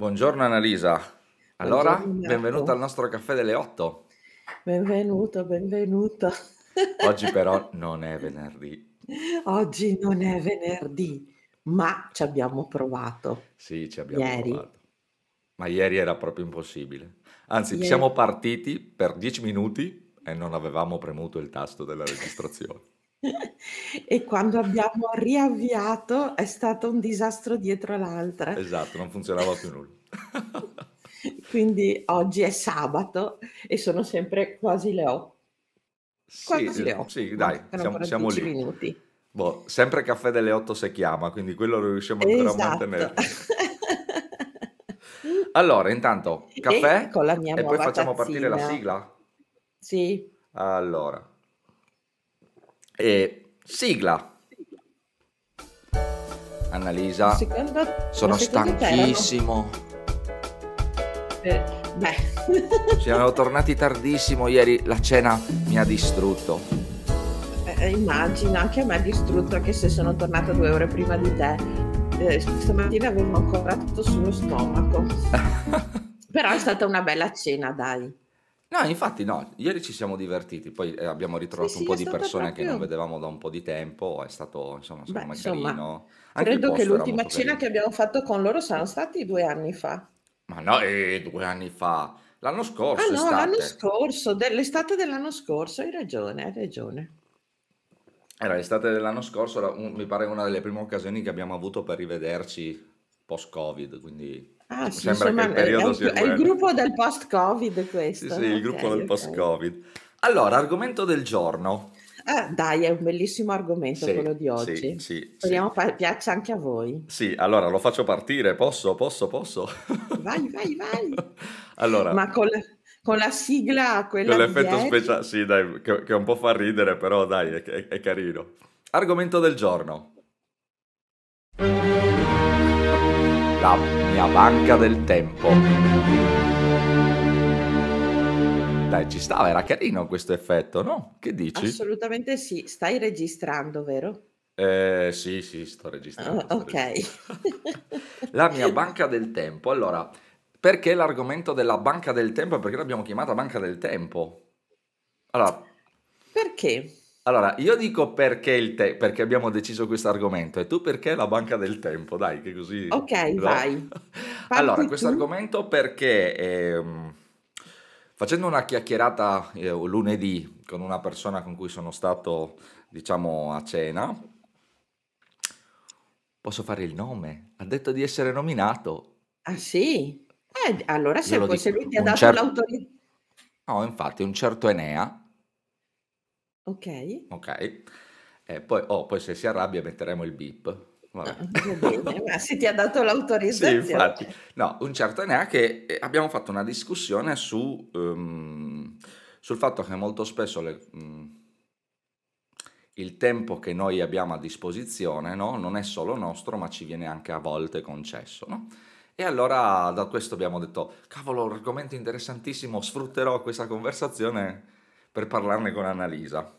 Buongiorno Annalisa. Allora, Buongiorno benvenuta al Marco, nostro caffè delle 8. benvenuto, benvenuto. Oggi però non è venerdì. Oggi non è venerdì, ma ci abbiamo provato Sì, ci abbiamo ieri. provato. Ma ieri era proprio impossibile. Anzi, Ie- siamo partiti per 10 minuti e non avevamo premuto il tasto della registrazione. E quando abbiamo riavviato è stato un disastro dietro l'altra. Esatto, non funzionava più nulla. Quindi oggi è sabato e sono sempre quasi le 8. Sì, Quasi le eh, 8, sì, dai, siamo, siamo 10 lì. minuti. Boh, sempre caffè delle 8 si chiama, quindi quello lo riusciamo ancora a Esatto. mantenere. Allora, intanto, E caffè con la mia e poi facciamo partire la tazzina. sigla? Sì, Allora, e sigla, Annalisa, secondo, ma sono stanchissimo. eh, beh, Siamo tornati tardissimo ieri, la cena mi ha distrutto. Eh, immagino, anche a me è distrutto anche se sono tornata due ore prima di te. Eh, stamattina avevo ancora tutto sullo stomaco. Però è stata una bella cena, dai. No, infatti no, ieri ci siamo divertiti, poi eh, abbiamo Sì, ritrovato un sì, po' è di persone che non proprio... vedevamo da un po' di tempo, è stato insomma Beh, insomma, carino. Anche credo che l'ultima cena carino. che abbiamo fatto con loro sono stati due anni fa. Ma no, eh, due anni fa, l'anno Ah scorso, no, l'anno estate. scorso, dell'estate dell'anno scorso, hai ragione, hai ragione. Era l'estate dell'anno scorso, un- mi pare una delle prime occasioni che abbiamo avuto per rivederci post-Covid, quindi Ah sì, sembra che insomma, il è, è periodo un- sia è il quello. gruppo del post-Covid Sì, questo. sì, il Ok, gruppo del ok. post-Covid. Allora, argomento del giorno. Ah, dai, è un bellissimo argomento quello Sì, di sì, oggi. sì, Speriamo sì. piaccia anche a voi. Sì, allora lo faccio partire, posso, posso, posso? Vai, vai, vai. Allora, Ma con la, con la sigla, con quella di l'effetto speciale, sì, dai, che, che un po' fa ridere, però dai, è, è- è carino. Argomento del giorno. La mia banca del tempo. Dai, ci stava, era carino questo effetto, no? Che dici? assolutamente sì. Stai registrando, vero? Eh, sì, sì, sto registrando, Ah, sto ok. registrando. La mia banca del tempo. Allora, perché l'argomento della banca del tempo? Perché l'abbiamo chiamata banca del tempo? Allora, Perché? Allora, io dico perché, il te- perché abbiamo deciso questo argomento e tu perché la banca del tempo, dai, che così, Ok, no? vai. Allora, questo argomento perché ehm, facendo una chiacchierata eh, lunedì con una persona con cui sono stato, diciamo, a cena, posso fare il nome? Ha detto di essere nominato. Ah sì? Eh, allora se, poi, se lui ti ha dato certo... l'autorizzazione... No, infatti, un certo Enea, Ok. ok? E poi, oh, poi se si arrabbia metteremo il beep. Ah, Vabbè. va bene, ma se ti ha dato Sì, l'autorizzazione... infatti. No, un certo Enea che eh, abbiamo fatto una discussione su, ehm, sul fatto che molto spesso le- mm, il tempo che noi abbiamo a disposizione, no, non è solo nostro, ma ci viene anche a volte concesso, no? E allora da questo abbiamo detto, cavolo, un argomento interessantissimo, sfrutterò questa conversazione per parlarne con Annalisa.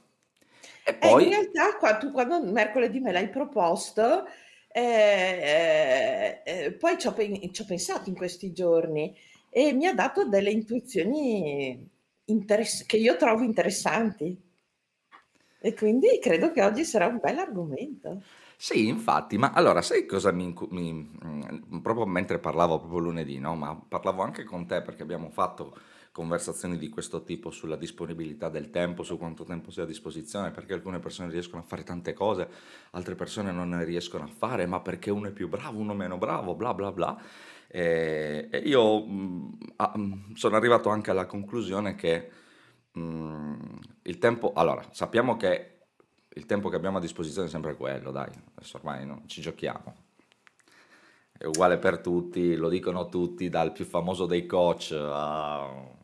E Eh, in poi, realtà qua- tu quando mercoledì me l'hai proposto, eh, eh, poi ci ho, ci ho pensato in questi giorni e mi ha dato delle intuizioni interess- che io trovo interessanti e quindi credo che oggi sarà un bel argomento. Sì, infatti, ma allora sai cosa mi, mi- mm, proprio mentre parlavo proprio lunedì, no? Ma parlavo anche con te perché abbiamo fatto conversazioni di questo tipo sulla disponibilità del tempo, su quanto tempo sia a disposizione, perché alcune persone riescono a fare tante cose, altre persone non ne riescono a fare, ma perché uno è più bravo, uno meno bravo, bla bla bla. E, e io mm, ah, mm, sono arrivato anche alla conclusione che mm, il tempo, allora, sappiamo che il tempo che abbiamo a disposizione è sempre quello, dai, adesso ormai non ci giochiamo. È uguale per tutti, lo dicono tutti, dal più famoso dei coach a-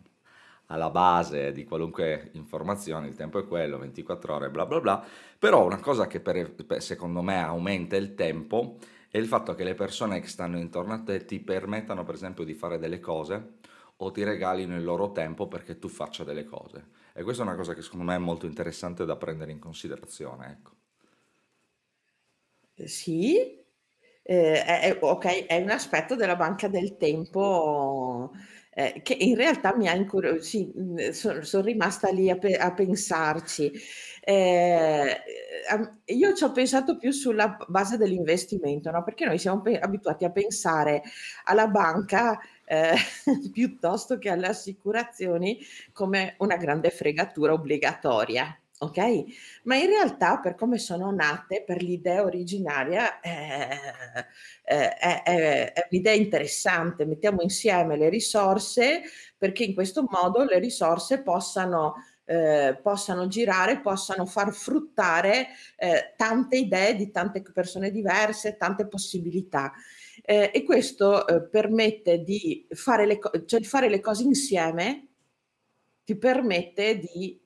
alla base di qualunque informazione, il tempo è quello, 24 ore, bla bla bla. Però una cosa che per- per- secondo me aumenta il tempo è il fatto che le persone che stanno intorno a te ti permettano, per esempio, di fare delle cose o ti regalino il loro tempo perché tu faccia delle cose. E questa è una cosa che secondo me è molto interessante da prendere in considerazione, ecco. Sì, Ehm, è okay, è un aspetto della banca del tempo, ehm, che in realtà mi ha incurio sì, mhmm, son son rimasta lì a pe a pensarci. Am io ci ho pensato più sulla base dell'investimento, no, perché noi siamo pe abituati a pensare alla banca, ehm, piuttosto che alle assicurazioni come una grande fregatura obbligatoria, okay, ma in realtà per come sono nate, per l'idea originaria, ehm, ehm, è è un'idea interessante. Mettiamo insieme le risorse perché in questo modo le risorse possano ehm, possano girare, possano far fruttare, ehm, tante idee di tante persone diverse, tante possibilità. Ehm, e questo, uhm, permette di fare le co cioè di fare le cose insieme ti permette di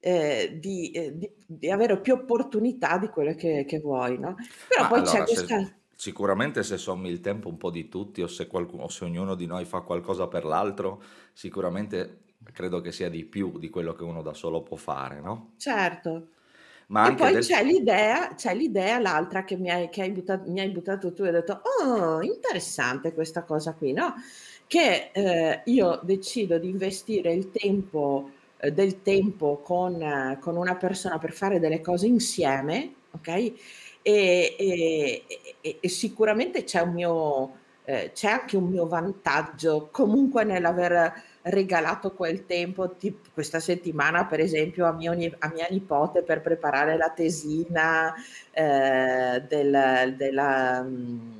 ehm, di ehm, di di avere più opportunità di quelle che che vuoi, no. Però Ma poi c'è allora se questa sicuramente se sommi il tempo un po' di tutti o se qualcu o se ognuno di noi fa qualcosa per l'altro, sicuramente credo che sia di più di quello che uno da solo può fare, no? Certo. Ma E poi del c'è l'idea c'è l'idea l'altra che mi hai che hai butta mi hai buttato tu e hai detto: "Oh, interessante questa cosa qui", no, che, ehm, io decido di investire il tempo ehm, del tempo con con una persona per fare delle cose insieme, okay, e e e e sicuramente c'è un mio ehm, c'è anche un mio vantaggio comunque nell'aver regalato quel tempo, tip questa settimana per esempio a mio a mia nipote per preparare la tesina, ehm, del della mhmm,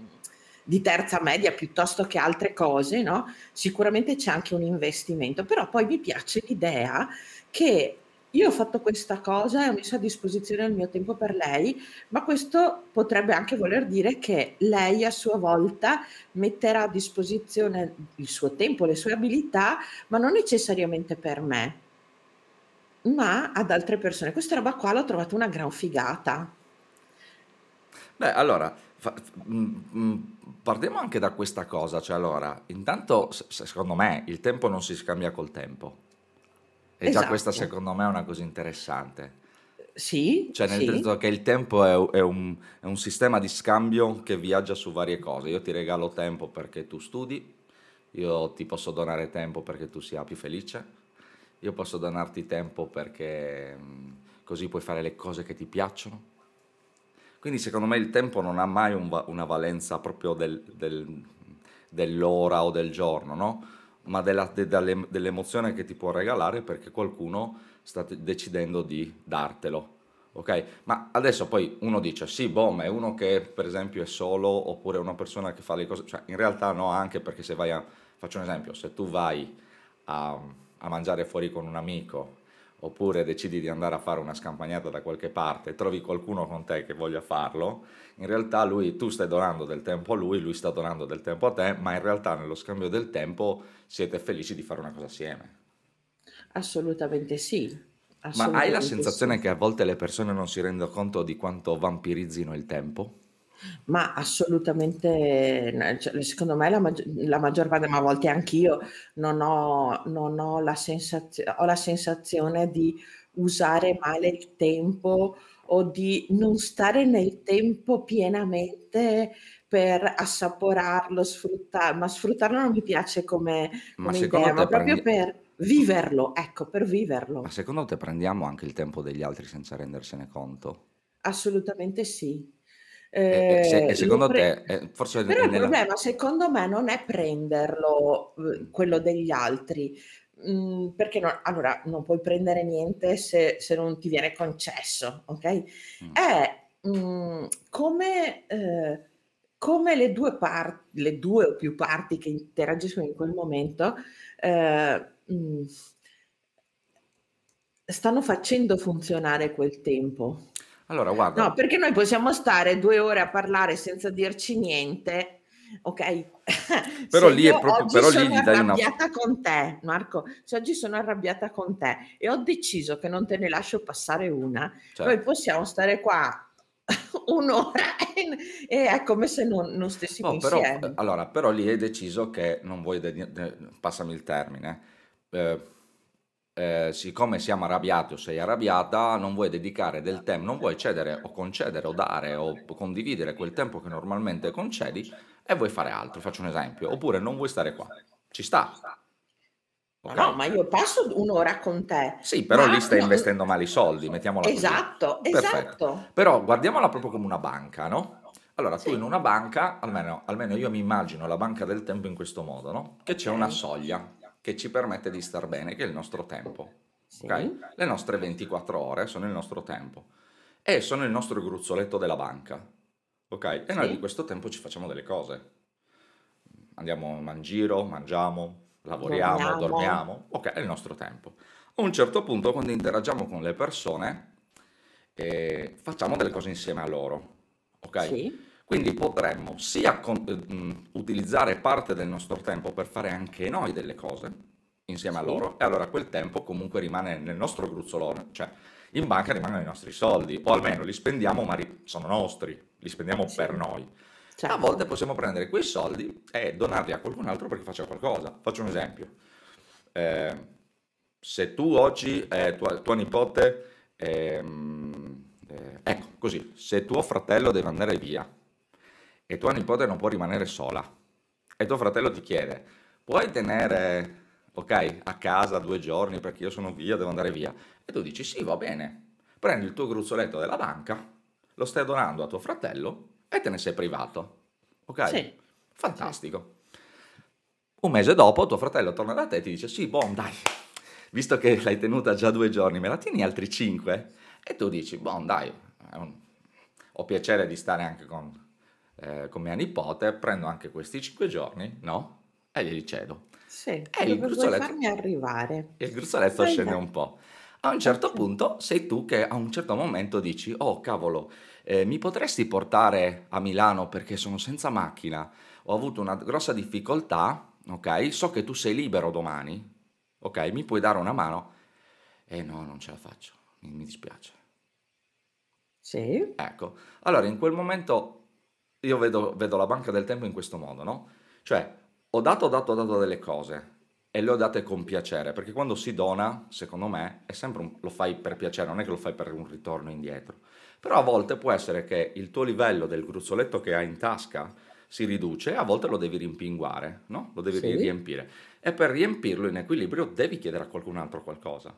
di terza media piuttosto che altre cose, no, sicuramente c'è anche un investimento. Però poi mi piace l'idea che io ho fatto questa cosa e ho messo a disposizione il mio tempo per lei, ma questo potrebbe anche voler dire che lei a sua volta metterà a disposizione il suo tempo, le sue abilità, ma non necessariamente per me ma ad altre persone. Questa roba qua l'ho trovata una gran figata. Beh, allora fa f mhmm, mhmm, partiamo anche da questa cosa, cioè allora, intanto secondo me il tempo non si scambia col tempo. E già questa Esatto. secondo me è una cosa interessante. Sì, Cioè nel sì. senso che il tempo è è un è un sistema di scambio che viaggia su varie cose. Io ti regalo tempo perché tu studi, io ti posso donare tempo perché tu sia più felice, io posso donarti tempo perché, mhmm, così puoi fare le cose che ti piacciono. Quindi secondo me il tempo non ha mai un va una valenza proprio del del dell'ora o del giorno, no, ma della de dalle dell'emozione che ti può regalare perché qualcuno sta decidendo di dartelo, okay. Ma adesso poi uno dice: "Sì, boh, ma è uno che per esempio è solo oppure una persona che fa le cose" cioè in realtà no, anche perché se vai a faccio un esempio, se tu vai a a mangiare fuori con un amico, oppure decidi di andare a fare una scampagnata da qualche parte e trovi qualcuno con te che voglia farlo, in realtà lui tu stai donando del tempo a lui, lui sta donando del tempo a te, ma in realtà nello scambio del tempo siete felici di fare una cosa assieme. Assolutamente sì, Ma hai la assolutamente sensazione sì. che a volte le persone non si rendo conto di quanto vampirizzino il tempo? Ma assolutamente cioè secondo me la la maggior parte, ma a volte anch'io non ho non ho la sensazio ho la sensazione di usare male il tempo o di non stare nel tempo pienamente per assaporarlo, sfrutta ma sfruttarlo non mi piace come Ma come secondo idea, ma te proprio prendi per viverlo, ecco, per Ma viverlo. secondo te prendiamo anche il tempo degli altri senza rendersene conto? Assolutamente sì. E e se e Ehm, lo secondo pre te, ehm, forse però è il nella problema secondo me non è prenderlo, uhm, quello degli altri, mhmm, perché no allora non puoi prendere niente se se non ti viene concesso, okay, Mh. è, mhmm, come ehm, come le 2 par le 2 o più parti che interagiscono in quel momento, ehm, mhmm stanno facendo funzionare quel tempo. Allora No, guarda perché noi possiamo stare 2 ore a parlare senza dirci niente, okay, Però lì è io proprio però lì sono dai una arrabbiata con te, Marco, se oggi sono arrabbiata con te e ho deciso che non te ne lascio passare una, noi Certo. possiamo stare qua 1 ora e è come se non non stessimo Oh, però insieme. allora, però lì hai deciso che non vuoi degli de passami il termine, ehm, eh, siccome siamo arrabbiati o sei arrabbiata, non vuoi dedicare del tempo, non vuoi cedere o concedere o dare o condividere quel tempo che normalmente concedi e vuoi fare altro, faccio un esempio, oppure non vuoi stare qua. Ci sta. No, no, ma io passo un'ora con te. Sì, però Ma lì stai no, investendo male i soldi, mettiamola così. esatto, esatto. Però guardiamola proprio come una banca, no? Allora, tu in Sì, una banca, almeno, almeno io mi immagino la banca del tempo in questo modo, no? Che c'è una soglia che ci permette di star bene, che è il nostro tempo, ok? Sì, Le nostre 24 ore sono il nostro tempo e sono il nostro gruzzoletto della banca, ok? E noi di sì, questo tempo ci facciamo delle cose. Andiamo in giro, mangiamo, lavoriamo, dormiamo. dormiamo, ok, è il nostro tempo. A un certo punto, quando interagiamo con le persone, eh, facciamo delle cose insieme a loro, ok? Sì, Quindi potremmo sia con- mh, utilizzare parte del nostro tempo per fare anche noi delle cose insieme a sì, loro, e allora quel tempo comunque rimane nel nostro gruzzolone, cioè in banca rimangono i nostri soldi, o almeno li spendiamo, ma ri- sono nostri, li spendiamo per sì, noi. A certo. volte possiamo prendere quei soldi e donarli a qualcun altro perché faccia qualcosa. Faccio un esempio. Eh, se tu oggi, eh, tua, tua nipote, ehm, eh, ecco così, se tuo fratello deve andare via e tua nipote non può rimanere sola e tuo fratello ti chiede, puoi tenere, ok, a casa due giorni perché io sono via, devo andare via, e tu dici sì, va bene, prendi il tuo gruzzoletto della banca, lo stai donando a tuo fratello e te ne sei privato, ok? Sì, Fantastico. Un mese dopo tuo fratello torna da te e ti dice sì, boh, dai, visto che l'hai tenuta già due giorni, me la tieni altri cinque? E tu dici, boh, dai, un- ho piacere di stare anche con, eh, con mia nipote, prendo anche questi cinque giorni, no? E glieli cedo. sì. E il gruzzoletto, farmi arrivare? il gruzzoletto Stai scende là. un po'. A un certo punto sei tu che a un certo momento dici, oh cavolo, eh, mi potresti portare a Milano perché sono senza macchina, ho avuto una grossa difficoltà, ok? So che tu sei libero domani, ok? Mi puoi dare una mano? Eh no, non ce la faccio, mi, mi dispiace. sì, Ecco, allora in quel momento io vedo, vedo la banca del tempo in questo modo, no? Cioè, ho dato, dato, dato delle cose e le ho date con piacere, perché quando si dona, secondo me, è sempre un- lo fai per piacere, non è che lo fai per un ritorno indietro. Però a volte può essere che il tuo livello del gruzzoletto che hai in tasca si riduce e a volte lo devi rimpinguare, no? Lo devi sì, riempire. E per riempirlo in equilibrio devi chiedere a qualcun altro qualcosa.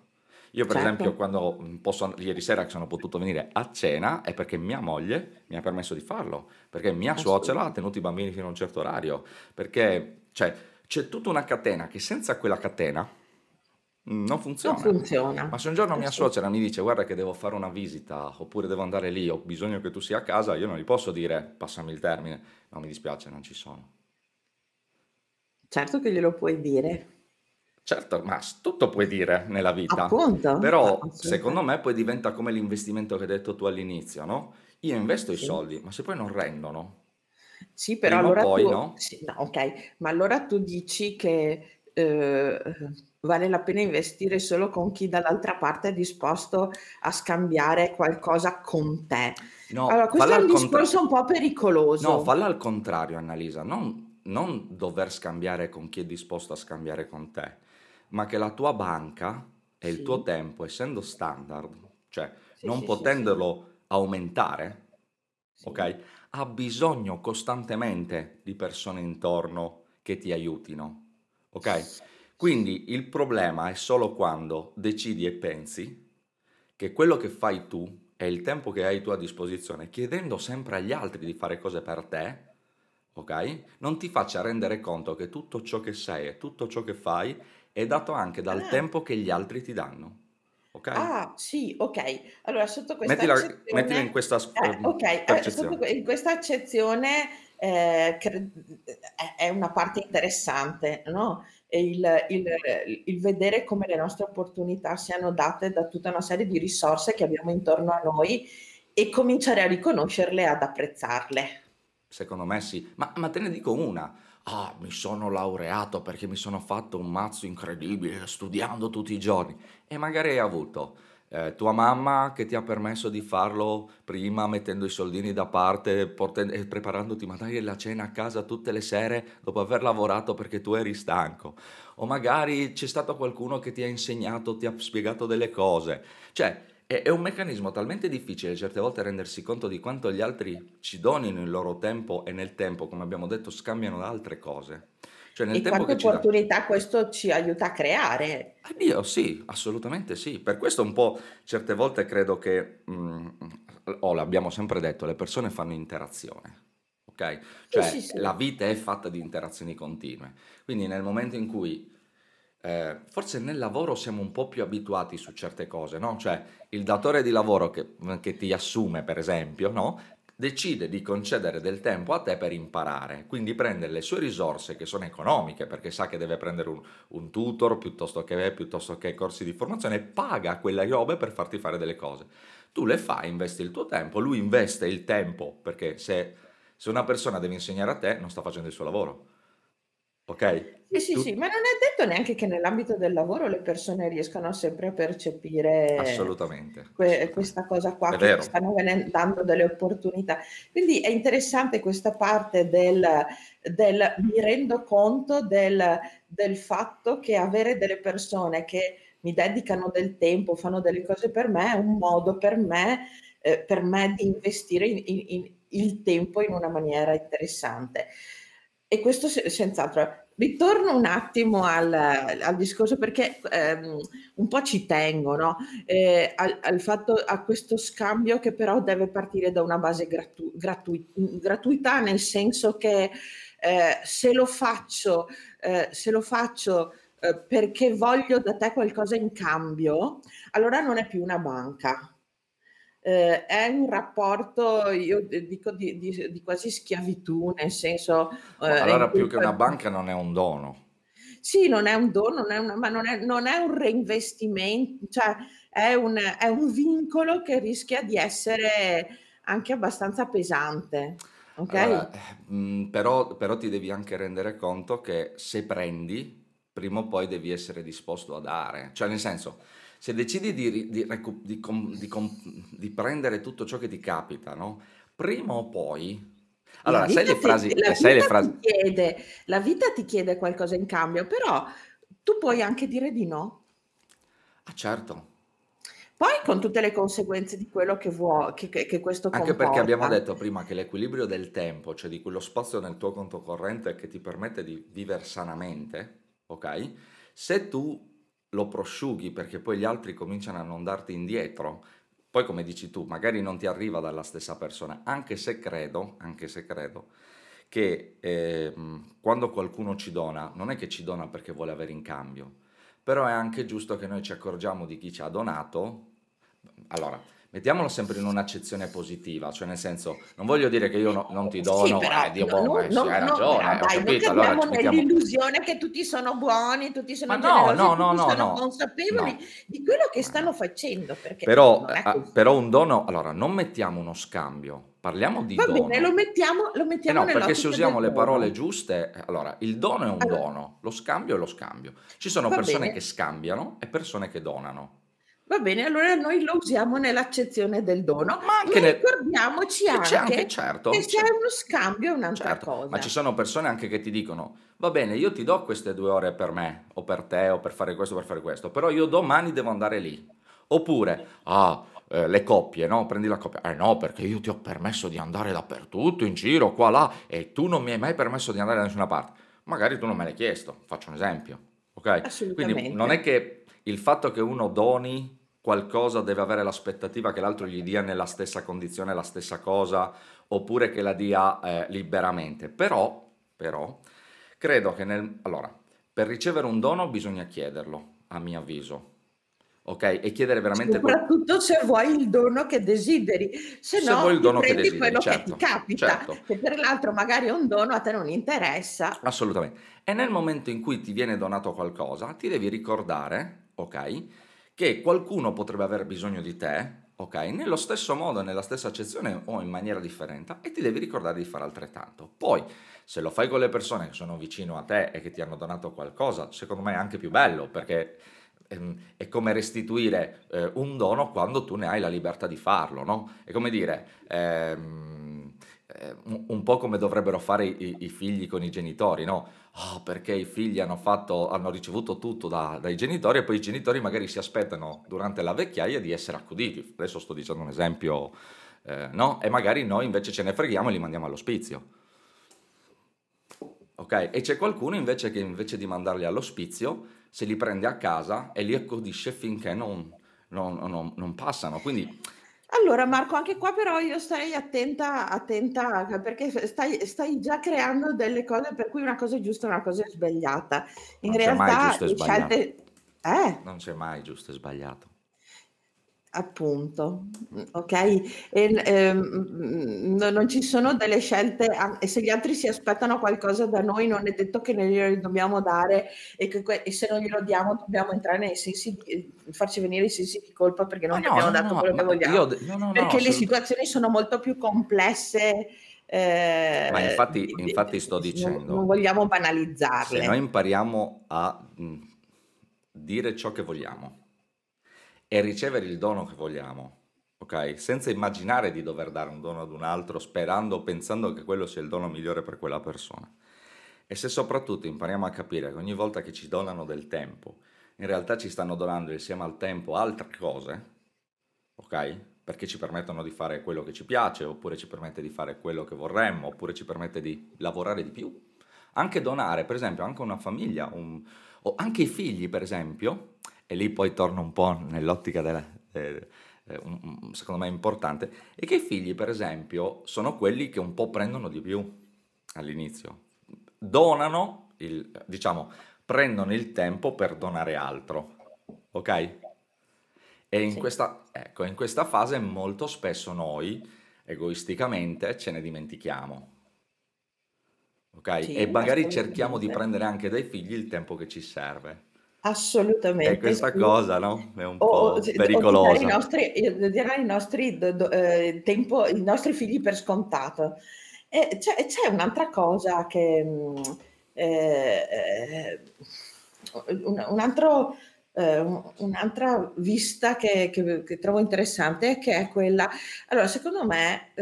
Io per esempio certo. quando mh, posso, ieri sera che sono potuto venire a cena è perché mia moglie mi ha permesso di farlo, perché mia suocera ha tenuto i bambini fino a un certo orario, perché cioè, c'è tutta una catena che senza quella catena non Non funziona. funziona. Ma se un giorno mia Assolut- suocera mi dice guarda che devo fare una visita oppure devo andare lì, ho bisogno che tu sia a casa, io non gli posso dire passami il termine, no mi dispiace, non ci sono. Certo che glielo puoi dire. Certo, ma tutto puoi dire nella vita, Appunto, però secondo assolutamente. me poi diventa come l'investimento che hai detto tu all'inizio, no? Io investo i Sì. soldi, ma se poi non rendono, Sì, però allora poi, tu, no? sì, no, ok, ma allora tu dici che eh, vale la pena investire solo con chi dall'altra parte è disposto a scambiare qualcosa con te. No, Allora, questo è un discorso un po' No, pericoloso. falla al contrario, Annalisa, non, non dover scambiare con chi è disposto a scambiare con te, ma che la tua banca e il tuo Sì, tempo, essendo standard, cioè sì, non sì, sì, sì, potendolo aumentare, sì, ok? Ha bisogno costantemente di persone intorno che ti aiutino, ok? Quindi il problema è solo quando decidi e pensi che quello che fai tu e il tempo che hai tu a disposizione, chiedendo sempre agli altri di fare cose per te, ok? Non ti faccia rendere conto che tutto ciò che sei e tutto ciò che fai è dato anche dal Ah, tempo che gli altri ti danno, ok? ah, sì, ok. Allora, sotto questa Mettila, mettila in accezione, questa eh, ok, eh, sotto percezione. que- in questa accezione eh, cre- è una parte interessante, no? Il, il- il vedere come le nostre opportunità siano date da tutta una serie di risorse che abbiamo intorno a noi e cominciare a riconoscerle e ad apprezzarle. Secondo me sì, ma, ma te ne dico una. Ah, mi sono laureato perché mi sono fatto un mazzo incredibile studiando tutti i giorni. E magari hai avuto eh, tua mamma che ti ha permesso di farlo prima mettendo i soldini da parte portendo, e preparandoti magari la cena a casa tutte le sere dopo aver lavorato perché tu eri stanco. O magari c'è stato qualcuno che ti ha insegnato, ti ha spiegato delle cose. Cioè, è, un meccanismo talmente difficile certe volte rendersi conto di quanto gli altri ci donino il loro tempo e nel tempo, come abbiamo detto, scambiano altre cose. Cioè nel E tempo quante ci dà. opportunità questo ci aiuta a creare. Io sì, assolutamente sì. Per questo un po' certe volte credo che, mm, oh, l'abbiamo sempre detto, le persone fanno interazione, ok? Sì, Cioè sì, sì. la vita è fatta di interazioni continue. Quindi nel momento in cui, eh, forse nel lavoro siamo un po' più abituati su certe cose, no? Cioè il datore di lavoro che, che ti assume, per esempio, no? decide di concedere del tempo a te per imparare, quindi prende le sue risorse che sono economiche, perché sa che deve prendere un, un tutor piuttosto che, piuttosto che corsi di formazione, e paga quelle robe per farti fare delle cose. Tu le fai, investi il tuo tempo, lui investe il tempo, perché se, se una persona deve insegnare a te, non sta facendo il suo lavoro. Ok? Sì, sì, Tu- sì, ma non è detto neanche che nell'ambito del lavoro le persone riescano sempre a percepire Assolutamente, que- assolutamente. questa cosa qua È che vero. stanno dando delle opportunità. Quindi è interessante questa parte del, del mi rendo conto del, del fatto che avere delle persone che mi dedicano del tempo, fanno delle cose per me, è un modo per me, eh, per me di investire in- in- in- il tempo in una maniera interessante. E questo se- senz'altro. Ritorno un attimo al, al discorso perché ehm, un po' ci tengo, no? Eh, al, al fatto, a questo scambio che però deve partire da una base gratu- gratui- gratuità, nel senso che eh, se lo faccio, eh, se lo faccio eh, perché voglio da te qualcosa in cambio, allora non è più una banca. Eh, è un rapporto, io dico di, di- di quasi schiavitù, nel senso eh, allora più che una banca non è un dono. sì, non è un dono, non è una- ma non è, non è un reinvestimento, cioè è un, è un vincolo che rischia di essere anche abbastanza pesante, ok? Allora, eh, mh, però, però ti devi anche rendere conto che se prendi, prima o poi devi essere disposto a dare. Cioè, nel senso, se decidi di, di di di prendere tutto ciò che ti capita, no? Prima o poi... La Allora, sai vita le ti, frasi, la eh, sai le vita frasi... ti chiede, la vita ti chiede qualcosa in cambio, però tu puoi anche dire di no. Ah, certo. Poi con tutte le conseguenze di quello che vuoi, che, che- che questo Anche perché abbiamo comporta. detto prima che l'equilibrio del tempo, cioè di quello spazio nel tuo conto corrente che ti permette di vivere sanamente, ok? Se tu lo prosciughi perché poi gli altri cominciano a non darti indietro, poi come dici tu, magari non ti arriva dalla stessa persona, anche se credo, anche se credo che ehm, quando qualcuno ci dona, non è che ci dona perché vuole avere in cambio, però è anche giusto che noi ci accorgiamo di chi ci ha donato. Allora, mettiamolo sempre in un'accezione positiva, cioè nel senso, non voglio dire che io no- non ti Sì, dono, però eh, Dio no- boh, no- eh, sì, no- hai no, ragione, però eh, ho dai, non capito, allora mettiamo... nell'illusione che tutti sono buoni, tutti sono Ma no, generosi, no, no, tutti no, sono no, consapevoli no, di quello che stanno no. facendo, Però, ah, però un dono, allora, non mettiamo uno scambio, parliamo di Va bene, lo dono. mettiamo, lo Eh mettiamo no, perché se usiamo le parole dono. giuste, eh, allora, il dono è un Allora, dono, lo scambio è lo scambio. Ci sono va persone bene. che scambiano e persone che donano. Va bene, allora noi lo usiamo nell'accezione del dono, Ma anche ma nel... ricordiamoci che c'è anche, anche certo, che se è c'è- uno scambio è un'altra certo, ma ci cosa. sono persone anche che ti dicono, va bene, io ti do queste due ore per me, o per te, o per fare questo, o per fare questo, però io domani devo andare lì. Oppure, ah, eh, le coppie, no? Prendi la coppia. Eh no, perché io ti ho permesso di andare dappertutto, in giro, qua, là, e tu non mi hai mai permesso di andare da nessuna parte. Magari tu non me l'hai chiesto, faccio un esempio, ok? Quindi non è che il fatto che uno doni qualcosa deve avere l'aspettativa che l'altro gli dia nella stessa condizione la stessa cosa, oppure che la dia eh, liberamente. Però, però, credo che nel... Allora, per ricevere un dono bisogna chiederlo, a mio avviso, ok? E chiedere veramente quel... Soprattutto se vuoi il dono che desideri, se Se vuoi no il ti dono che desideri, quello che ti certo, capita, certo. che per l'altro magari è un dono, a te non interessa. Assolutamente. E nel momento in cui ti viene donato qualcosa, ti devi ricordare, ok, che qualcuno potrebbe aver bisogno di te, ok, nello stesso modo, nella stessa accezione o in maniera differente, e ti devi ricordare di fare altrettanto. Poi, se lo fai con le persone che sono vicino a te e che ti hanno donato qualcosa, secondo me è anche più bello, perché ehm, è come restituire eh, un dono quando tu ne hai la libertà di farlo, no? È come dire, ehm, un, un po' come dovrebbero fare i, i figli con i genitori, no? Oh, perché i figli hanno, fatto, hanno ricevuto tutto da- dai genitori e poi i genitori magari si aspettano durante la vecchiaia di essere accuditi. Adesso sto dicendo un esempio, eh, no? E magari noi invece ce ne freghiamo e li mandiamo all'ospizio. Ok? E c'è qualcuno invece che invece di mandarli all'ospizio se li prende a casa e li accudisce finché non, non- non- non passano. Quindi Allora Marco, anche qua però io starei attenta, attenta perché stai, stai già creando delle cose per cui una cosa è giusta e una cosa è sbagliata. In non c'è mai realtà giusto e le sbagliato. scelte... Eh? Non c'è mai giusto e sbagliato. Appunto, mh, ok? E, ehm, no- non ci sono delle scelte, a- e se gli altri si aspettano qualcosa da noi, non è detto che noi glielo dobbiamo dare e, che que- e se non glielo diamo dobbiamo entrare nei sensi di, farci venire i sensi di colpa perché Ma non gli no, abbiamo no, dato no, quello che ma io, vogliamo. de- no, no, no, Perché le assolut- situazioni sono molto più complesse, Ma eh, infatti, di- di- infatti sto di- non, non dicendo, vogliamo se noi banalizzarle. impariamo a mh, dire ciò che vogliamo e ricevere il dono che vogliamo, ok? Senza immaginare di dover dare un dono ad un altro, sperando o pensando che quello sia il dono migliore per quella persona. E se soprattutto impariamo a capire che ogni volta che ci donano del tempo, in realtà ci stanno donando insieme al tempo altre cose, ok? Perché ci permettono di fare quello che ci piace, oppure ci permette di fare quello che vorremmo, oppure ci permette di lavorare di più. Anche donare, per esempio, anche una famiglia, un- o anche i figli, per esempio, e lì poi torno un po' nell'ottica della, eh, eh, secondo me importante, è che i figli, per esempio, sono quelli che un po' prendono di più all'inizio. Donano, il, diciamo, prendono il tempo per donare altro, ok? E in Sì. questa, ecco, in questa fase molto spesso noi, egoisticamente, ce ne dimentichiamo, ok? E Sì, magari cerchiamo di prendere anche dai figli il tempo che ci serve. E Assolutamente questa sì. cosa, no? È un O, po' dare i pericolosa. nostri, eh, di dare i nostri, do- eh, tempo, i nostri figli per scontato. E c'è, c'è un'altra cosa che, mh, eh, eh, un, un altro, un- un'altra vista che, che- che trovo interessante, che è quella, allora secondo me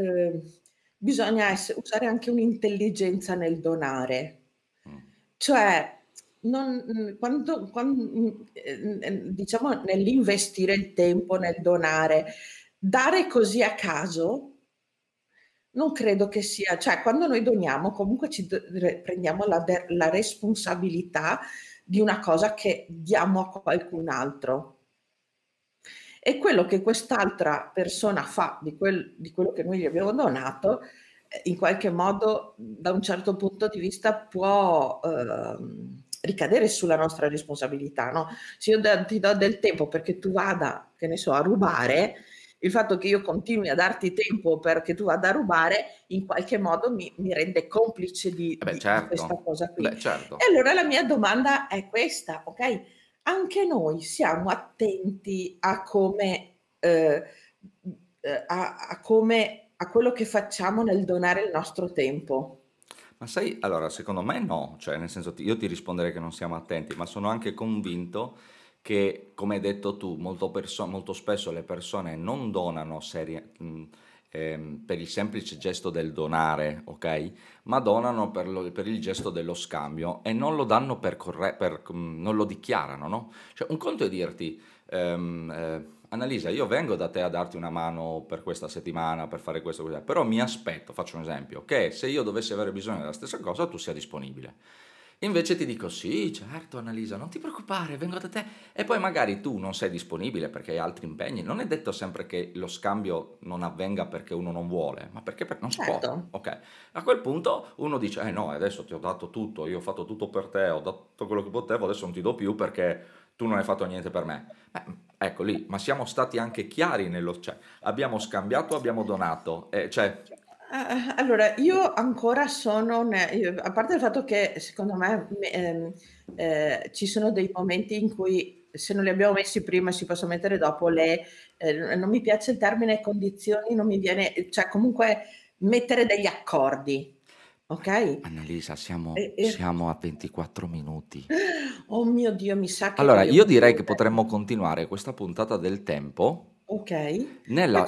bisogna ess- usare anche un'intelligenza nel donare. Mm. Cioè, non, mh, quando, quando, mh, eh, eh, diciamo nell'investire il tempo, nel donare, dare così a caso, non credo che sia, cioè quando noi doniamo comunque ci prendiamo la, la responsabilità di una cosa che diamo a qualcun altro. E quello che quest'altra persona fa di, quel- di quello che noi gli abbiamo donato, eh, in qualche modo, da un certo punto di vista, può ehm, ricadere sulla nostra responsabilità. No? Se io da- ti do del tempo perché tu vada, che ne so, a rubare, il fatto che io continui a darti tempo perché tu vada a rubare, in qualche modo mi, mi rende complice di, Eh beh, di- di questa certo, cosa qui. beh, certo. E allora la mia domanda è questa, ok? Anche noi siamo attenti a come, eh, eh, a, a come, a quello che facciamo nel donare il nostro tempo. Ma sai, allora, secondo me no, cioè nel senso io ti risponderei che non siamo attenti, ma sono anche convinto che, come hai detto tu, molto, perso- molto spesso le persone non donano serie- mh, ehm, per il semplice gesto del donare, ok? Ma donano per, lo- per il gesto dello scambio e non lo danno per, corre- per- mh, non lo dichiarano, no? Cioè un conto è dirti, ehm, eh, Annalisa, io vengo da te a darti una mano per questa settimana, per fare questo, questo, però mi aspetto, faccio un esempio, che se io dovessi avere bisogno della stessa cosa, tu sia disponibile. Invece ti dico sì, certo Annalisa, non ti preoccupare, vengo da te. E poi magari tu non sei disponibile perché hai altri impegni. Non è detto sempre che lo scambio non avvenga perché uno non vuole, ma perché per- non si può. Certo, Ok. A quel punto uno dice, eh no, adesso ti ho dato tutto, io ho fatto tutto per te, ho dato quello che potevo, adesso non ti do più perché tu non hai fatto niente per me. Beh, ecco lì, ma siamo stati anche chiari nello... Cioè, abbiamo scambiato, abbiamo donato. eh, cioè, Eh, allora, io ancora sono, ne- a parte il fatto che secondo me me- ehm, eh, ci sono dei momenti in cui se non li abbiamo messi prima si possono mettere dopo, le, eh, non mi piace il termine condizioni, non mi viene, cioè comunque mettere degli accordi. Okay. Annalisa, siamo E e siamo a 24 minuti. Oh mio Dio, mi sa che Allora, io direi che potremmo continuare questa puntata del tempo Okay. Ma nella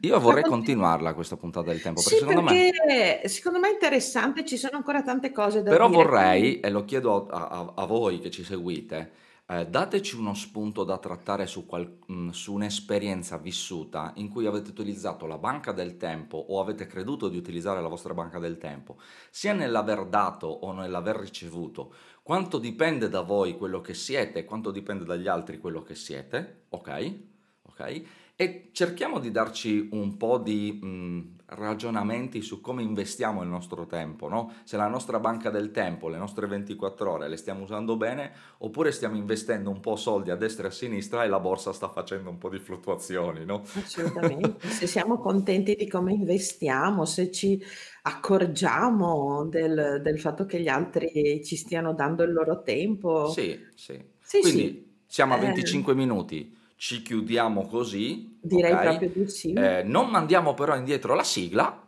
io vorrei conti continuarla questa puntata del tempo, perché Sì, secondo me perché secondo me è interessante, ci sono ancora tante cose da Però dire, quindi vorrei, e lo chiedo a a a voi che ci seguite, ehm, dateci uno spunto da trattare su qual mhmm, su un'esperienza vissuta in cui avete utilizzato la banca del tempo o avete creduto di utilizzare la vostra banca del tempo, sia nell'aver dato o nell'aver ricevuto. Quanto dipende da voi quello che siete, quanto dipende dagli altri quello che siete, okay, okay, e cerchiamo di darci un po' di, mhmm, ragionamenti su come investiamo il nostro tempo, no, se la nostra banca del tempo, le nostre 24 ore le stiamo usando bene, oppure stiamo investendo un po' soldi a destra e a sinistra e la borsa sta facendo un po' di fluttuazioni, no? Assolutamente. Se siamo contenti di come investiamo, se ci accorgiamo del del fatto che gli altri ci stiano dando il loro tempo. Sì, sì. Sì, sì. Quindi siamo a Ehm 25 minuti, ci chiudiamo così, Direi okay, proprio di sì. ehm, non mandiamo però indietro la sigla,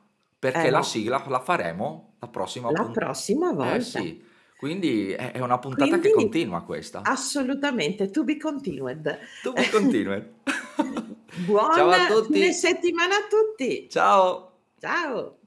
Eh perché la no. sigla la faremo la prossima La pun prossima eh volta. sì, quindi è una puntata che Quindi continua questa. assolutamente, to be continued. To be continued. Buon Ciao a tutti. settimana a tutti. Ciao. Ciao.